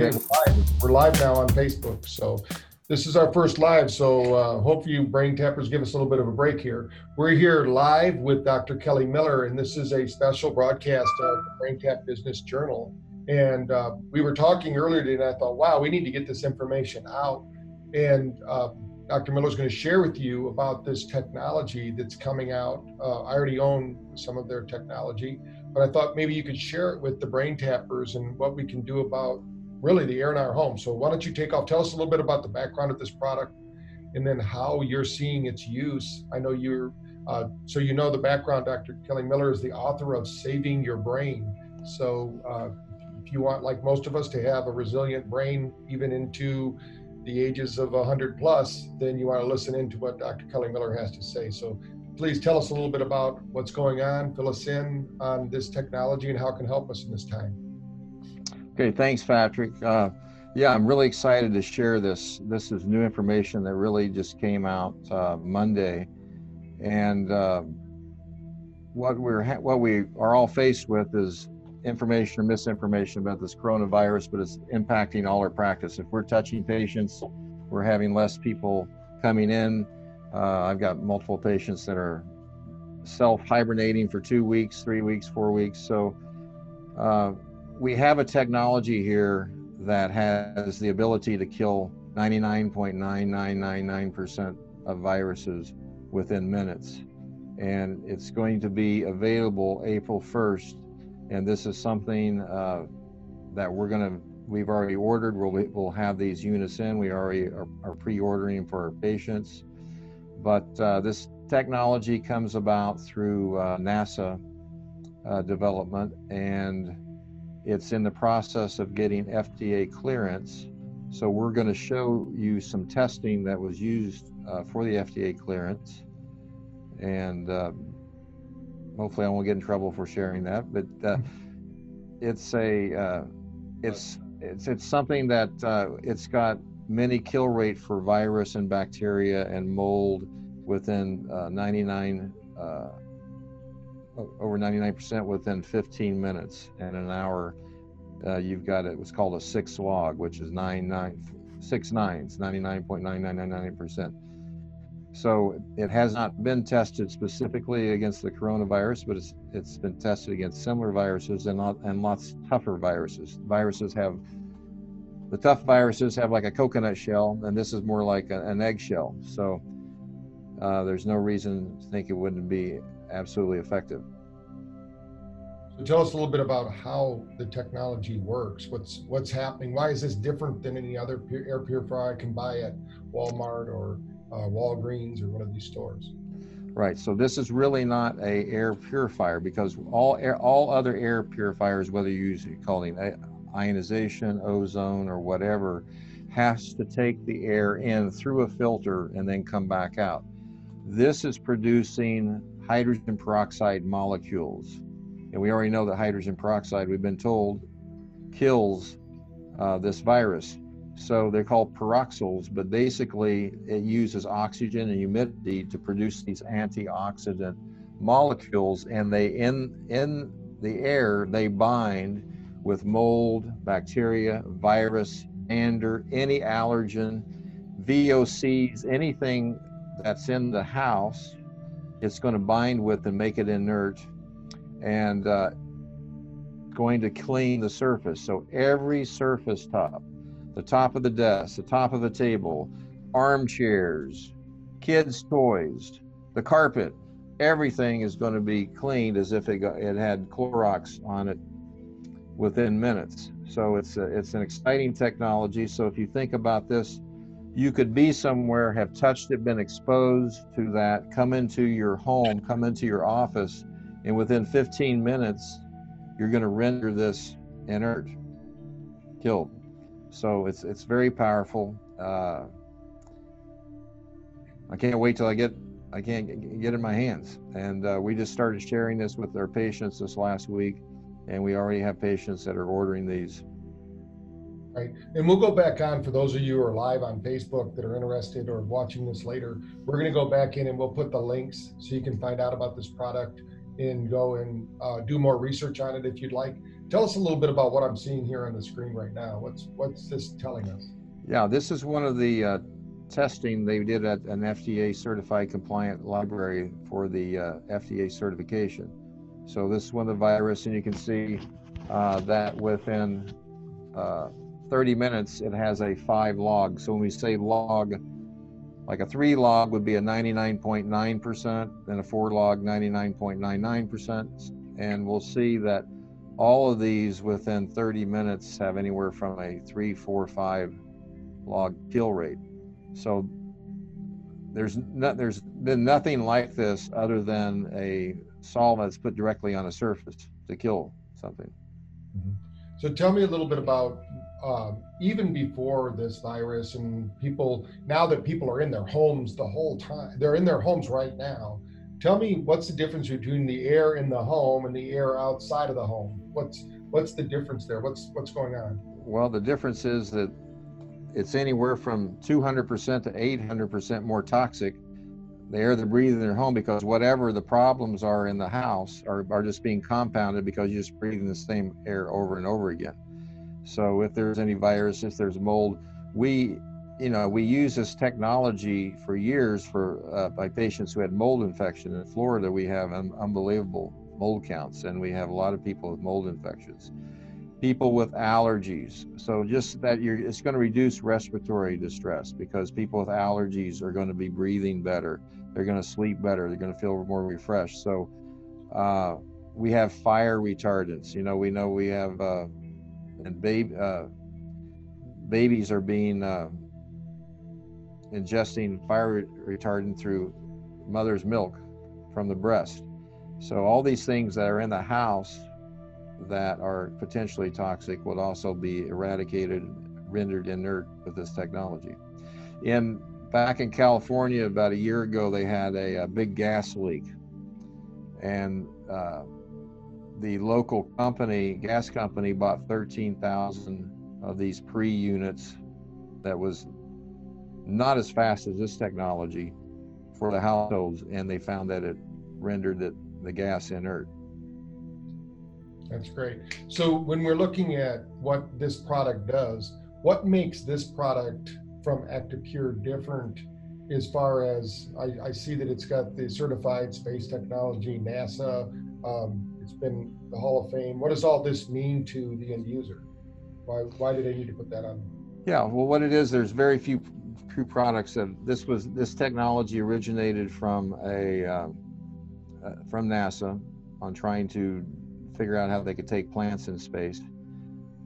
Okay, we're live. we're live now on Facebook. So this is our first live. So uh, hope you brain tappers give us a little bit of a break here. We're here live with Dr. Kelly Miller, and this is a special broadcast of the Brain Tap Business Journal. And uh, we were talking earlier today, and I thought, wow, we need to get this information out. And uh, Dr. Miller is going to share with you about this technology that's coming out. Uh, I already own some of their technology, but I thought maybe you could share it with the brain tappers and what we can do about really the air in our home. So why don't you take off? Tell us a little bit about the background of this product, and then how you're seeing its use. I know you're uh, so you know the background. Dr. Kelly Miller is the author of Saving Your Brain. So uh, if you want, like most of us, to have a resilient brain even into the ages of 100 plus, then you want to listen into what Dr. Kelly Miller has to say. So please tell us a little bit about what's going on, fill us in on this technology and how it can help us in this time. Okay, thanks, Patrick. Uh, yeah, I'm really excited to share this. This is new information that really just came out uh, Monday, and uh, what we're ha- what we are all faced with is information or misinformation about this coronavirus, but it's impacting all our practice. If we're touching patients, we're having less people coming in. Uh, I've got multiple patients that are self hibernating for two weeks, three weeks, four weeks. So uh, we have a technology here that has the ability to kill 99.9999% of viruses within minutes. And it's going to be available April 1st. And this is something uh, that we're going to, we've already ordered. We'll, we'll have these units in. We already are, are pre ordering for our patients. But uh, this technology comes about through uh, NASA uh, development. And it's in the process of getting FDA clearance. So we're going to show you some testing that was used uh, for the FDA clearance, and uh, hopefully I won't get in trouble for sharing that. But uh, it's a uh, it's it's it's something that uh, it's got many kill rate for virus and bacteria and mold within uh, 99 over 99% within 15 minutes and an hour. Uh, you've got it. What's called a six log, which is nine nine six nines, 99.9999%. So it has not been tested specifically against the coronavirus, but it's it's been tested against similar viruses and and lots tougher viruses. Viruses have the tough viruses have like a coconut shell, and this is more like a, an eggshell. So uh, there's no reason to think it wouldn't be absolutely effective. So tell us a little bit about how the technology works. What's what's happening? Why is this different than any other air purifier I can buy at Walmart or uh, Walgreens or one of these stores? Right. So this is really not a air purifier because all air, all other air purifiers, whether you use calling ionization, ozone, or whatever, has to take the air in through a filter and then come back out. This is producing hydrogen peroxide molecules. And we already know that hydrogen peroxide, we've been told, kills uh, this virus. So they're called peroxyls, but basically it uses oxygen and humidity to produce these antioxidant molecules, and they in in the air they bind with mold, bacteria, virus, dander, any allergen, VOCs, anything that's in the house it's going to bind with and make it inert and uh, going to clean the surface. So every surface top, the top of the desk, the top of the table, armchairs, kids' toys, the carpet, everything is going to be cleaned as if it, got, it had Clorox on it within minutes. So it's a, it's an exciting technology. So if you think about this you could be somewhere, have touched it, been exposed to that, come into your home, come into your office, and within 15 minutes, you're going to render this inert, killed. So it's it's very powerful. Uh, I can't wait till I get I can't get in my hands. And uh, we just started sharing this with our patients this last week, and we already have patients that are ordering these right? And we'll go back on for those of you who are live on Facebook that are interested or watching this later. We're going to go back in and we'll put the links so you can find out about this product and go and uh, do more research on it if you'd like. Tell us a little bit about what I'm seeing here on the screen right now. What's what's this telling us? Yeah, this is one of the uh, testing they did at an FDA certified compliant library for the uh, FDA certification. So this is one of the virus, and you can see uh, that within uh, 30 minutes it has a five log. So when we say log, like a three log would be a 99.9%, and a four log 99.99%. And we'll see that all of these within 30 minutes have anywhere from a three, four, five log kill rate. So there's not, there's been nothing like this other than a solvent that's put directly on a surface to kill something. Mm-hmm. So tell me a little bit about uh, even before this virus and people now that people are in their homes the whole time they're in their homes right now. Tell me what's the difference between the air in the home and the air outside of the home? What's what's the difference there? What's what's going on? Well the difference is that it's anywhere from 200% to 800% more toxic the air they breathe in their home because whatever the problems are in the house are, are just being compounded because you're just breathing the same air over and over again so if there's any virus if there's mold we you know we use this technology for years for uh, by patients who had mold infection in florida we have un- unbelievable mold counts and we have a lot of people with mold infections people with allergies. So just that you're, it's going to reduce respiratory distress because people with allergies are going to be breathing better. They're going to sleep better. They're going to feel more refreshed. So uh, we have fire retardants. You know, we know we have, uh, and baby, uh, babies are being uh, ingesting fire retardant through mother's milk from the breast. So all these things that are in the house that are potentially toxic would also be eradicated, rendered inert with this technology. In back in California about a year ago, they had a, a big gas leak, and uh, the local company, gas company, bought 13,000 of these pre units. That was not as fast as this technology for the households, and they found that it rendered the gas inert. That's great. So when we're looking at what this product does, what makes this product from ActivePure different as far as I, I see that it's got the certified space technology, NASA, um, it's been the Hall of Fame. What does all this mean to the end user? Why, why do they need to put that on? Yeah, well, what it is, there's very few few products that this was this technology originated from a uh, uh, from NASA on trying to figure out how they could take plants in space.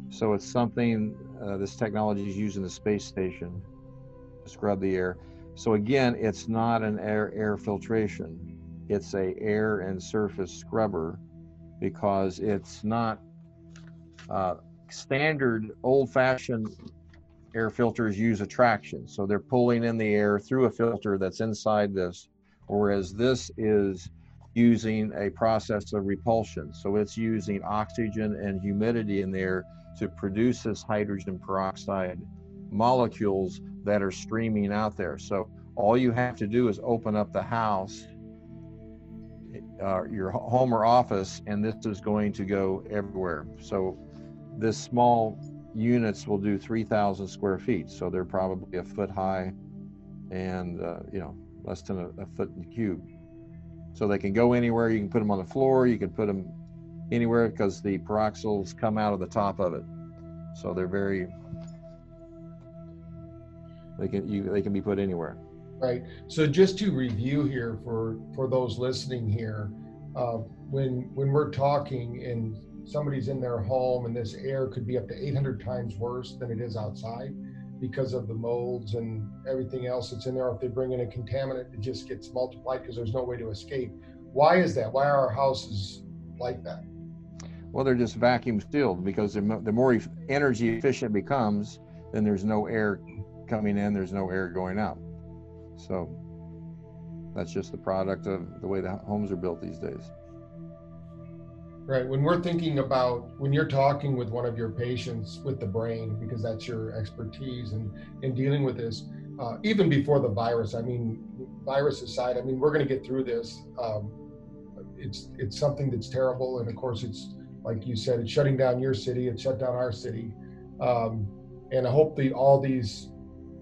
So it's something uh, this technology is used in the space station to scrub the air. So again, it's not an air air filtration. It's a air and surface scrubber because it's not uh, standard old-fashioned air filters use attraction. So they're pulling in the air through a filter that's inside this, whereas this is using a process of repulsion. So it's using oxygen and humidity in there to produce this hydrogen peroxide molecules that are streaming out there. So all you have to do is open up the house, uh, your home or office, and this is going to go everywhere. So this small units will do 3,000 square feet. So they're probably a foot high and, uh, you know, less than a, a foot in cube so they can go anywhere. You can put them on the floor. You can put them anywhere because the peroxyls come out of the top of it. So they're very they can you they can be put anywhere. Right. So just to review here for for those listening here, uh, when when we're talking and somebody's in their home and this air could be up to 800 times worse than it is outside because of the molds and everything else that's in there. If they bring in a contaminant, it just gets multiplied because there's no way to escape. Why is that? Why are our houses like that? Well, they're just vacuum sealed because the more energy efficient becomes, then there's no air coming in, there's no air going out. So that's just the product of the way the homes are built these days. Right. When we're thinking about when you're talking with one of your patients with the brain, because that's your expertise and in, in dealing with this, uh, even before the virus, I mean, virus aside, I mean, we're going to get through this. Um, it's it's something that's terrible, and of course, it's like you said, it's shutting down your city. It shut down our city, um, and I hope that all these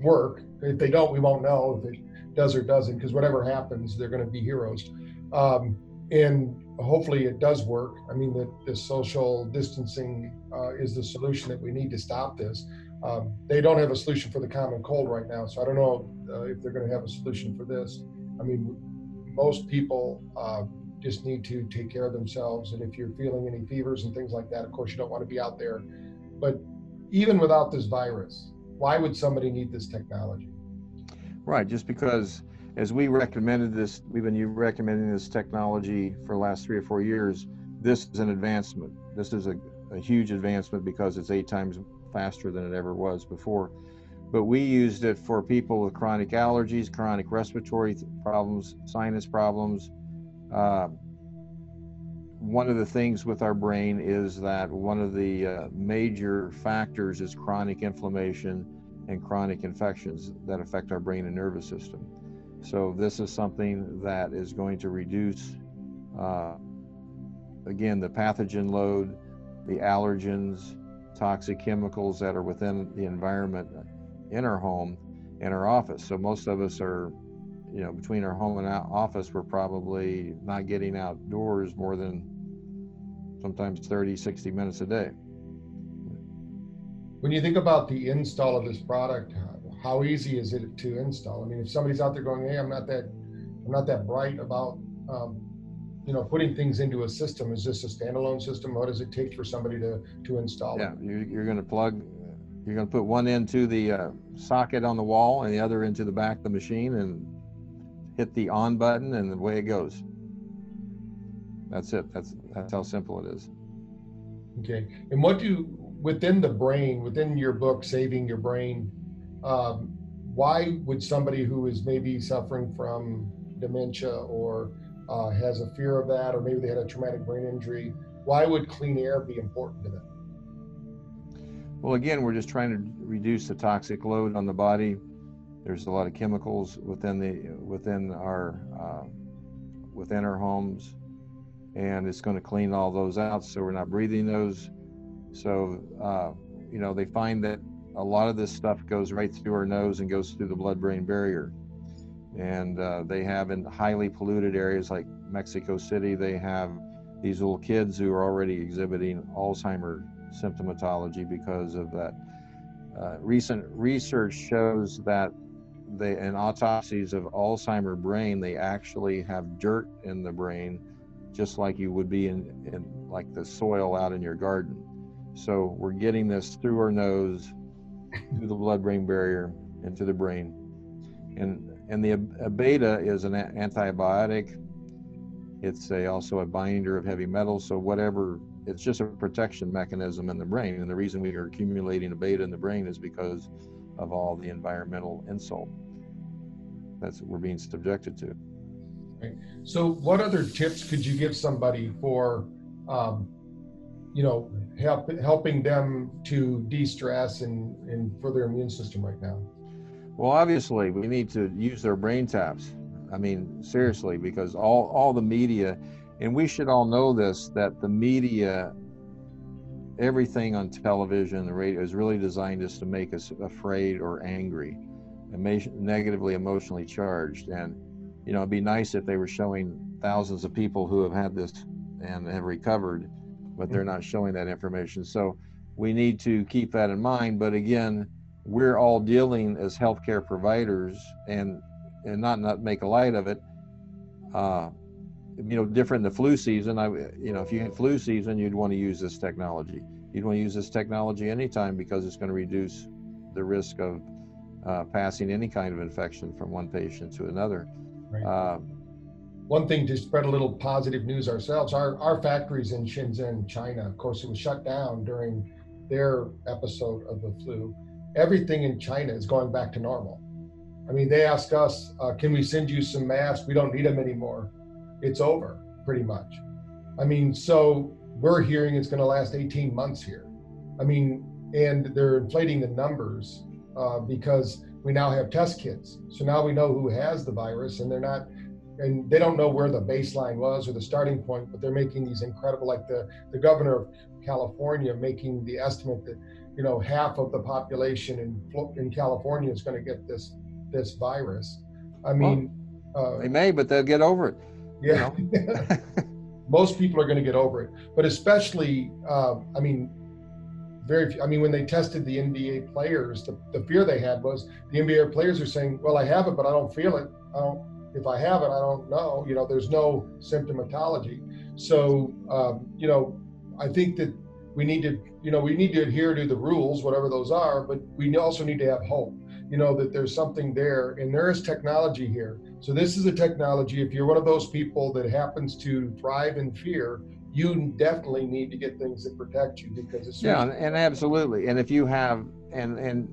work. If they don't, we won't know if it does or doesn't, because whatever happens, they're going to be heroes. Um, and hopefully it does work. I mean, the, the social distancing uh, is the solution that we need to stop this. Um, they don't have a solution for the common cold right now, so I don't know uh, if they're going to have a solution for this. I mean, most people uh, just need to take care of themselves, and if you're feeling any fevers and things like that, of course, you don't want to be out there. But even without this virus, why would somebody need this technology? Right, just because as we recommended this, we've been recommending this technology for the last three or four years. This is an advancement. This is a, a huge advancement because it's eight times faster than it ever was before. But we used it for people with chronic allergies, chronic respiratory problems, sinus problems. Uh, one of the things with our brain is that one of the uh, major factors is chronic inflammation and chronic infections that affect our brain and nervous system. So this is something that is going to reduce, uh, again, the pathogen load, the allergens, toxic chemicals that are within the environment in our home and our office. So most of us are, you know, between our home and office, we're probably not getting outdoors more than sometimes 30, 60 minutes a day. When you think about the install of this product, how easy is it to install? I mean, if somebody's out there going, "Hey, I'm not that, I'm not that bright about, um, you know, putting things into a system," is this a standalone system? What does it take for somebody to to install yeah, it? Yeah, you're, you're going to plug, you're going to put one into the uh, socket on the wall and the other into the back of the machine, and hit the on button, and the way it goes. That's it. That's that's how simple it is. Okay. And what do within the brain, within your book, Saving Your Brain, um, why would somebody who is maybe suffering from dementia or uh, has a fear of that, or maybe they had a traumatic brain injury, why would clean air be important to them? Well, again, we're just trying to reduce the toxic load on the body. There's a lot of chemicals within the within our uh, within our homes, and it's going to clean all those out, so we're not breathing those. So, uh, you know, they find that a lot of this stuff goes right through our nose and goes through the blood-brain barrier. And uh, they have in highly polluted areas like Mexico City, they have these little kids who are already exhibiting Alzheimer symptomatology because of that. Uh, recent research shows that they, in autopsies of Alzheimer brain, they actually have dirt in the brain, just like you would be in, in like the soil out in your garden. So we're getting this through our nose, through the blood-brain barrier into the brain. And and the beta is an antibiotic. It's a, also a binder of heavy metals. So whatever, it's just a protection mechanism in the brain. And the reason we are accumulating a beta in the brain is because of all the environmental insult that's what we're being subjected to. Right. So, what other tips could you give somebody for, um, you know, help, helping them to de-stress and, and for their immune system right now? Well, obviously, we need to use their brain taps. I mean, seriously, because all, all the media, and we should all know this, that the media, everything on television, the radio is really designed just to make us afraid or angry, and negatively emotionally charged. And, you know, it'd be nice if they were showing thousands of people who have had this and have recovered but they're not showing that information. So we need to keep that in mind. But again, we're all dealing as healthcare providers and and not not make a light of it. Uh, you know, different in the flu season. I you know, if you had flu season, you'd want to use this technology. You'd want to use this technology anytime because it's going to reduce the risk of uh, passing any kind of infection from one patient to another. Right. Uh, one thing to spread a little positive news ourselves, our, our factories in Shenzhen, China, of course, it was shut down during their episode of the flu. Everything in China is going back to normal. I mean, they asked us, uh, can we send you some masks? We don't need them anymore. It's over, pretty much. I mean, so we're hearing it's going to last 18 months here. I mean, and they're inflating the numbers uh, because we now have test kits. So now we know who has the virus, and they're not and they don't know where the baseline was or the starting point, but they're making these incredible, like the the governor of California making the estimate that you know half of the population in in California is going to get this this virus. I mean, well, uh, they may, but they'll get over it. Yeah. You know? Most people are going to get over it, but especially, uh, I mean, very few, I mean, when they tested the NBA players, the, the fear they had was the NBA players are saying, well, I have it, but I don't feel it. I don't, if I have it, I don't know. You know, there's no symptomatology. So, um, you know, I think that we need to, you know, we need to adhere to the rules, whatever those are, but we also need to have hope, you know, that there's something there and there is technology here. So this is a technology. If you're one of those people that happens to thrive in fear, you definitely need to get things that protect you because it's yeah, and absolutely. And if you have, and and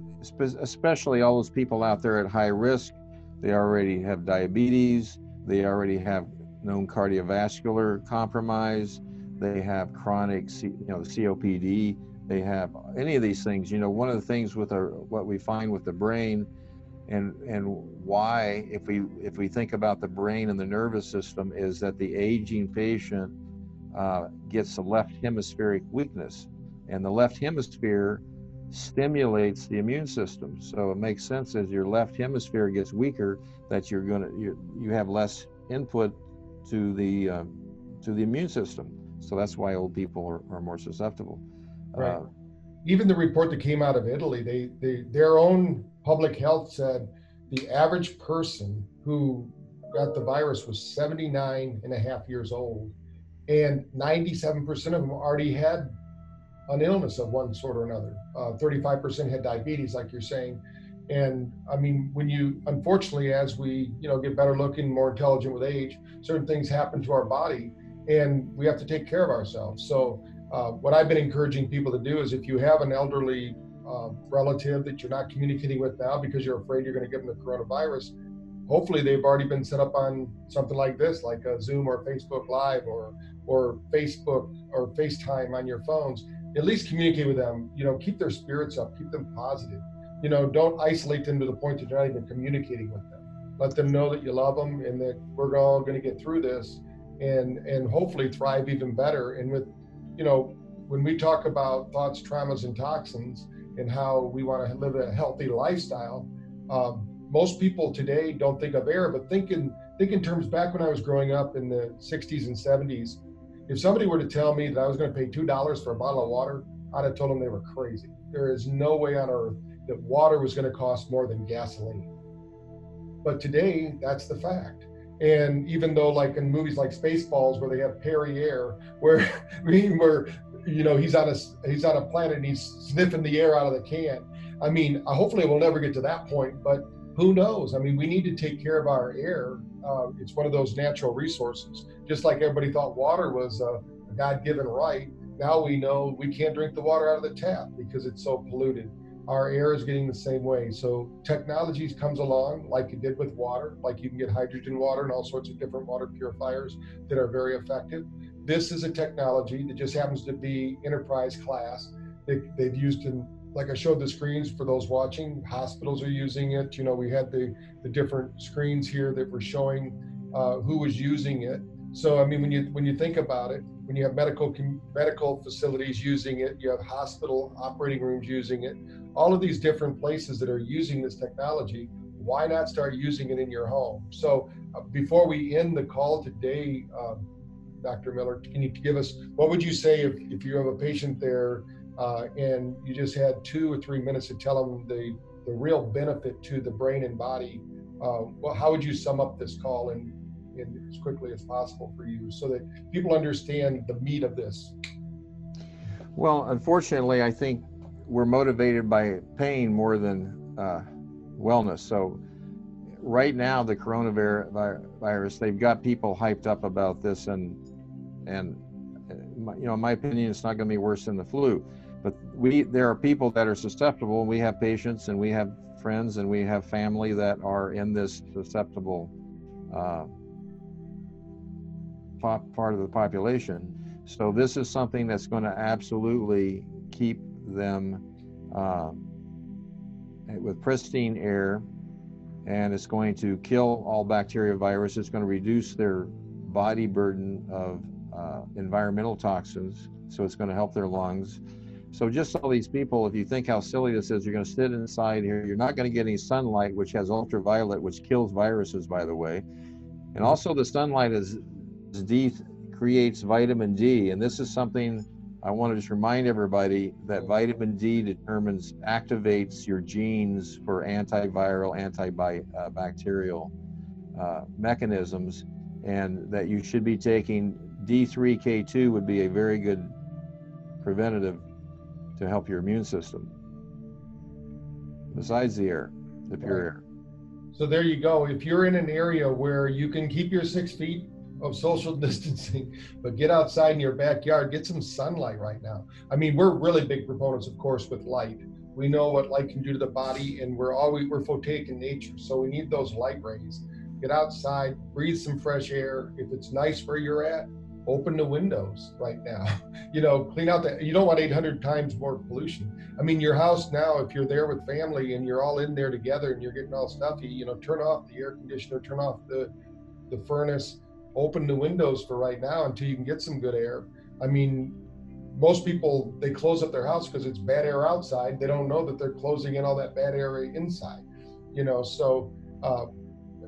especially all those people out there at high risk, they already have diabetes, they already have known cardiovascular compromise, they have chronic, you know, COPD, they have any of these things. You know, one of the things with our what we find with the brain, and and why if we if we think about the brain and the nervous system is that the aging patient uh, gets a left hemispheric weakness, and the left hemisphere stimulates the immune system. So it makes sense as your left hemisphere gets weaker that you're going to you, you have less input to the uh, to the immune system. So that's why old people are, are more susceptible. Right. Uh, Even the report that came out of Italy, they, they their own public health said the average person who got the virus was 79 and a half years old and 97% of them already had an illness of one sort or another. Uh, 35% had diabetes, like you're saying. And I mean, when you, unfortunately, as we, you know, get better looking, more intelligent with age, certain things happen to our body and we have to take care of ourselves. So, uh, what I've been encouraging people to do is if you have an elderly uh, relative that you're not communicating with now because you're afraid you're going to give them the coronavirus, hopefully they've already been set up on something like this, like a Zoom or Facebook Live or or Facebook or FaceTime on your phones, at least communicate with them. You know, keep their spirits up, keep them positive. You know, don't isolate them to the point that you're not even communicating with them. Let them know that you love them and that we're all going to get through this and and hopefully thrive even better. And with, you know, when we talk about thoughts, traumas, and toxins and how we want to live a healthy lifestyle, um, most people today don't think of air, but think in think in terms back when I was growing up in the 60s and 70s if somebody were to tell me that I was going to pay $2 for a bottle of water, I'd have told them they were crazy. There is no way on earth that water was going to cost more than gasoline. But today, that's the fact. And even though, like in movies like Spaceballs, where they have Perrier, where I mean, where you know he's on a he's on a planet and he's sniffing the air out of the can. I mean, hopefully we'll never get to that point, but who knows? I mean, we need to take care of our air. Uh, it's one of those natural resources. Just like everybody thought water was a, a God given right, now we know we can't drink the water out of the tap because it's so polluted. Our air is getting the same way. So technologies comes along like it did with water, like you can get hydrogen water and all sorts of different water purifiers that are very effective. This is a technology that just happens to be enterprise class. They, they've used in like I showed the screens for those watching, hospitals are using it. You know, we had the, the different screens here that were showing uh, who was using it. So, I mean, when you when you think about it, when you have medical medical facilities using it, you have hospital operating rooms using it, all of these different places that are using this technology. Why not start using it in your home? So, uh, before we end the call today, um, Dr. Miller, can you give us what would you say if, if you have a patient there uh, and you just had two or three minutes to tell them the, the real benefit to the brain and body, uh, well, how would you sum up this call in as quickly as possible for you so that people understand the meat of this? Well, unfortunately, I think we're motivated by pain more than uh, wellness. So, right now, the coronavirus, they've got people hyped up about this, and and uh, you know, in my opinion, it's not going to be worse than the flu. But we there are people that are susceptible. We have patients and we have friends and we have family that are in this susceptible uh, part of the population. So this is something that's going to absolutely keep them uh, with pristine air. And it's going to kill all bacteria virus. It's going to reduce their body burden of uh, environmental toxins, so it's going to help their lungs. So just all these people, if you think how silly this is, you're going to sit inside here. You're not going to get any sunlight, which has ultraviolet, which kills viruses, by the way. And also the sunlight is, is D creates vitamin D, and this is something I want to just remind everybody that vitamin D determines activates your genes for antiviral, antibacterial uh, mechanisms, and that you should be taking D3K2 would be a very good preventative to help your immune system. Besides the air, the pure right. air. So there you go. If you're in an area where you can keep your six feet of social distancing, but get outside in your backyard, get some sunlight right now. I mean, we're really big proponents, of course, with light. We know what light can do to the body, and we're always we're photic in nature, so we need those light rays. Get outside, breathe some fresh air. If it's nice where you're at, open the windows right now. You know, clean out the. You don't want 800 times more pollution. I mean, your house now, if you're there with family and you're all in there together and you're getting all stuffy, you know, turn off the air conditioner, turn off the the furnace, open the windows for right now until you can get some good air. I mean, most people they close up their house because it's bad air outside. They don't know that they're closing in all that bad air inside. You know, so uh,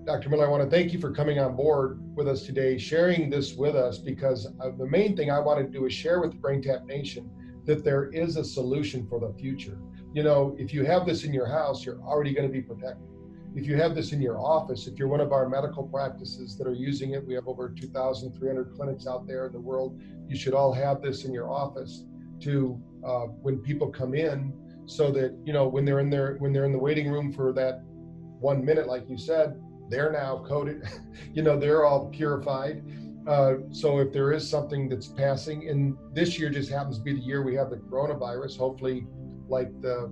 Dr. Miller, I want to thank you for coming on board with us today, sharing this with us, because uh, the main thing I want to do is share with the BrainTap Nation that there is a solution for the future. You know, if you have this in your house, you're already going to be protected. If you have this in your office, if you're one of our medical practices that are using it, we have over 2,300 clinics out there in the world. You should all have this in your office to uh, when people come in, so that you know when they're in there when they're in the waiting room for that one minute, like you said, they're now coated. you know, they're all purified. Uh, so if there is something that's passing, and this year just happens to be the year we have the coronavirus, hopefully, like the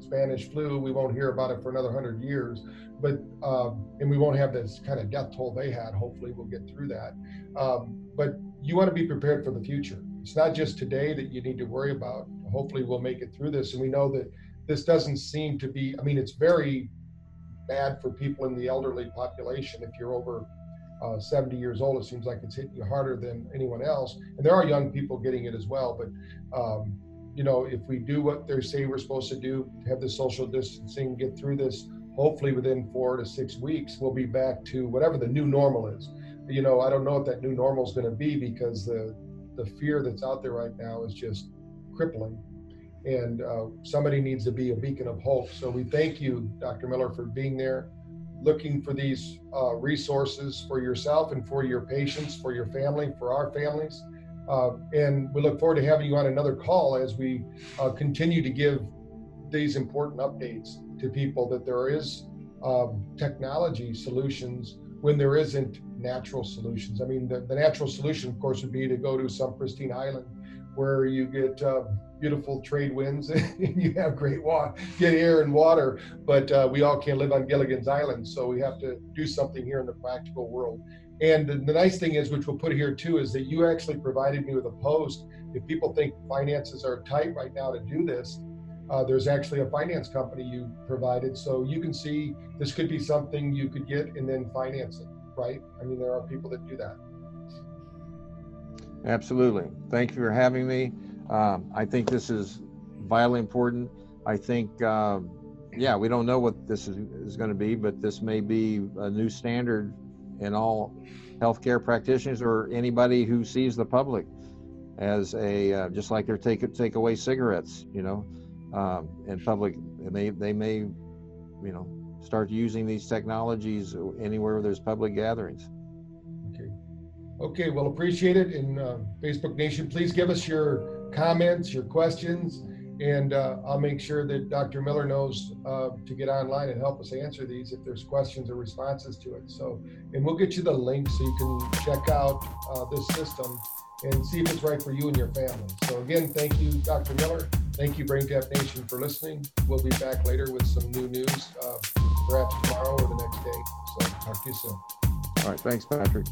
Spanish flu. We won't hear about it for another hundred years, but um, and we won't have this kind of death toll they had. Hopefully, we'll get through that. Um, but you want to be prepared for the future. It's not just today that you need to worry about. Hopefully, we'll make it through this, and we know that this doesn't seem to be. I mean, it's very bad for people in the elderly population. If you're over uh, 70 years old, it seems like it's hitting you harder than anyone else. And there are young people getting it as well, but um, you know, if we do what they say we're supposed to do, have the social distancing, get through this, hopefully within four to six weeks, we'll be back to whatever the new normal is. You know, I don't know what that new normal is going to be because the the fear that's out there right now is just crippling. And uh, somebody needs to be a beacon of hope. So we thank you, Dr. Miller, for being there, looking for these uh, resources for yourself and for your patients, for your family, for our families. Uh, and we look forward to having you on another call as we uh, continue to give these important updates to people that there is um, technology solutions when there isn't natural solutions. I mean, the, the, natural solution, of course, would be to go to some pristine island where you get uh, beautiful trade winds and you have great water, get air and water. But uh, we all can't live on Gilligan's Island, so we have to do something here in the practical world. And the, nice thing is, which we'll put here too, is that you actually provided me with a post. If people think finances are tight right now to do this, uh, there's actually a finance company you provided. So you can see this could be something you could get and then finance it, right? I mean, there are people that do that. Absolutely. Thank you for having me. Um, I think this is vitally important. I think, uh, yeah, we don't know what this is, is going to be, but this may be a new standard in all healthcare practitioners or anybody who sees the public as a uh, just like they're take take away cigarettes, you know, um, in public. And they they may, you know, start using these technologies anywhere where there's public gatherings. Okay. Well, appreciate it. And uh, Facebook Nation, please give us your comments, your questions and uh, I'll make sure that Dr. Miller knows uh, to get online and help us answer these if there's questions or responses to it. So, and we'll get you the link so you can check out uh, this system and see if it's right for you and your family. So again, thank you, Dr. Miller. Thank you, BrainTap Nation, for listening. We'll be back later with some new news, uh, perhaps tomorrow or the next day. So talk to you soon. All right. Thanks, Patrick.